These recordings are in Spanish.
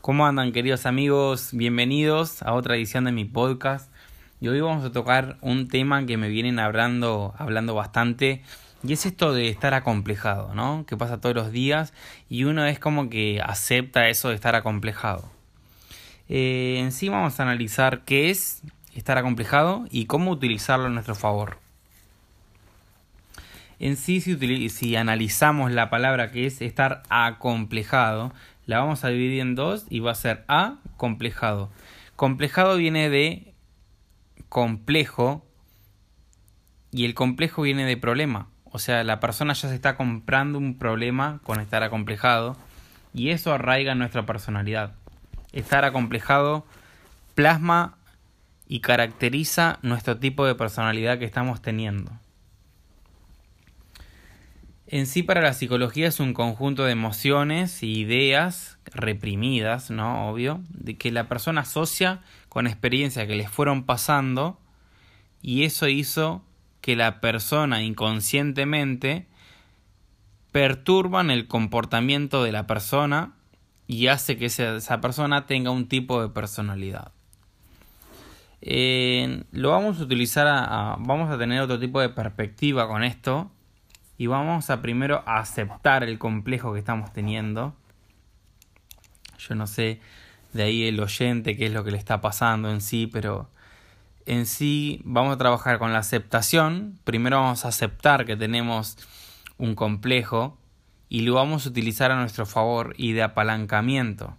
¿Cómo andan queridos amigos? Bienvenidos a otra edición de mi podcast. Y hoy vamos a tocar un tema que me vienen hablando, hablando bastante. Y es esto de estar acomplejado, ¿no? Que pasa todos los días y uno es como que acepta eso de estar acomplejado. Eh, en sí vamos a analizar qué es estar acomplejado y cómo utilizarlo a nuestro favor. En sí, si, analizamos la palabra que es estar acomplejado, la vamos a dividir en dos y va a ser A complejado. Complejado viene de complejo y el complejo viene de problema. O sea, la persona ya se está comprando un problema con estar acomplejado y eso arraiga nuestra personalidad. Estar acomplejado plasma y caracteriza nuestro tipo de personalidad que estamos teniendo. En sí para la psicología es un conjunto de emociones y ideas reprimidas, ¿no? Obvio, de que la persona asocia con experiencias que les fueron pasando y eso hizo que la persona inconscientemente perturban el comportamiento de la persona y hace que esa, persona tenga un tipo de personalidad. Lo vamos a utilizar, vamos a tener otro tipo de perspectiva con esto y vamos a primero aceptar el complejo que estamos teniendo. Yo no sé de ahí el oyente qué es lo que le está pasando en sí, pero en sí vamos a trabajar con la aceptación. Primero vamos a aceptar que tenemos un complejo y lo vamos a utilizar a nuestro favor y de apalancamiento.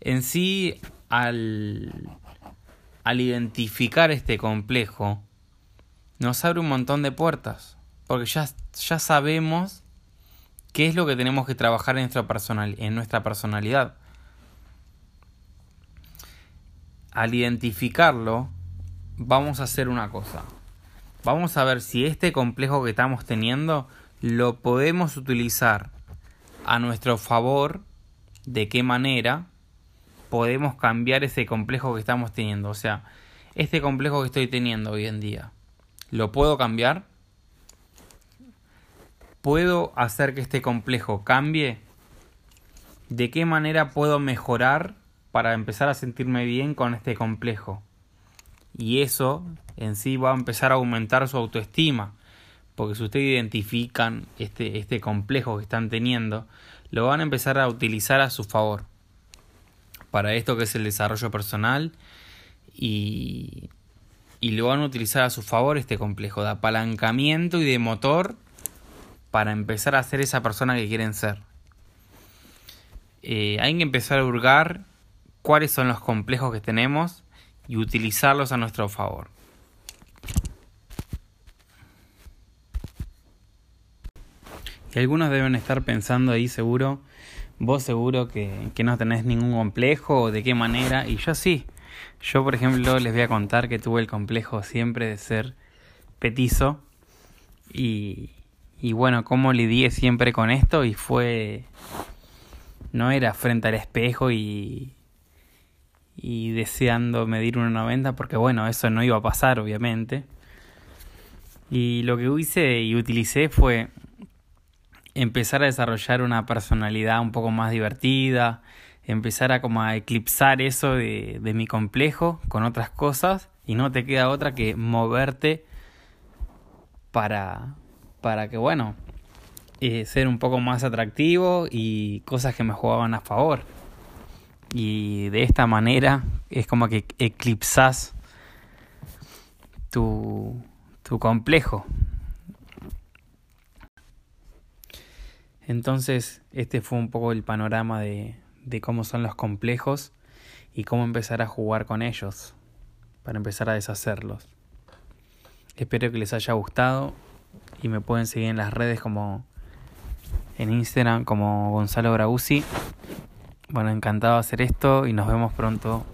En sí, al, al identificar este complejo, nos abre un montón de puertas porque ya, ya sabemos qué es lo que tenemos que trabajar en nuestra, personal, en nuestra personalidad. Al identificarlo, vamos a hacer una cosa. Vamos a ver si este complejo que estamos teniendo lo podemos utilizar a nuestro favor, de qué manera podemos cambiar ese complejo que estamos teniendo. O sea, este complejo que estoy teniendo hoy en día, ¿lo puedo cambiar? ¿Puedo hacer que este complejo cambie? ¿De qué manera puedo mejorar para empezar a sentirme bien con este complejo? Y eso en sí va a empezar a aumentar su autoestima. Porque si ustedes identifican este, este complejo que están teniendo, lo van a empezar a utilizar a su favor. Para esto que es el desarrollo personal y, y lo van a utilizar a su favor este complejo de apalancamiento y de motor para empezar a ser esa persona que quieren ser. Eh, hay que empezar a hurgar cuáles son los complejos que tenemos y utilizarlos a nuestro favor. Y algunos deben estar pensando ahí seguro, vos seguro que, que no tenés ningún complejo o de qué manera, y yo sí. Yo por ejemplo les voy a contar que tuve el complejo siempre de ser petizo y, y bueno, cómo lidié siempre con esto y fue... No era frente al espejo y, y deseando medir 1,90 porque bueno, eso no iba a pasar obviamente. Y lo que hice y utilicé fue empezar a desarrollar una personalidad un poco más divertida, empezar a como a eclipsar eso de, de mi complejo con otras cosas y no te queda otra que moverte para, para que, bueno, eh, ser un poco más atractivo y cosas que me jugaban a favor. Y de esta manera es como que eclipsas tu, tu complejo. Entonces, este fue un poco el panorama de, cómo son los complejos y cómo empezar a jugar con ellos para empezar a deshacerlos. Espero que les haya gustado y me pueden seguir en las redes como en Instagram como Gonzalo Braguzzi. Bueno, encantado de hacer esto y nos vemos pronto